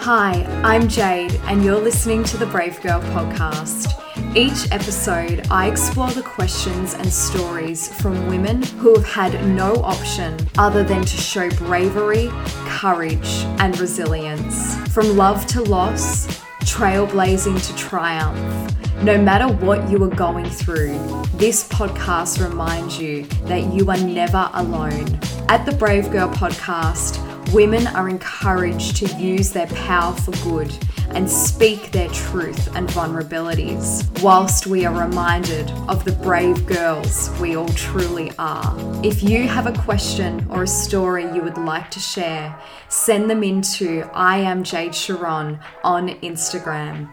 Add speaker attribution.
Speaker 1: Hi, I'm Jade, and you're listening to the Brave Girl podcast. Each episode, I explore the questions and stories from women who have had no option other than to show bravery, courage, and resilience. From love to loss, trailblazing to triumph. No matter what you are going through, this podcast reminds you that you are never alone. At the Brave Girl podcast, women are encouraged to use their power for good and speak their truth and vulnerabilities, whilst we are reminded of the brave girls we all truly are. If you have a question or a story you would like to share, send them into I am Jade Chiron on Instagram.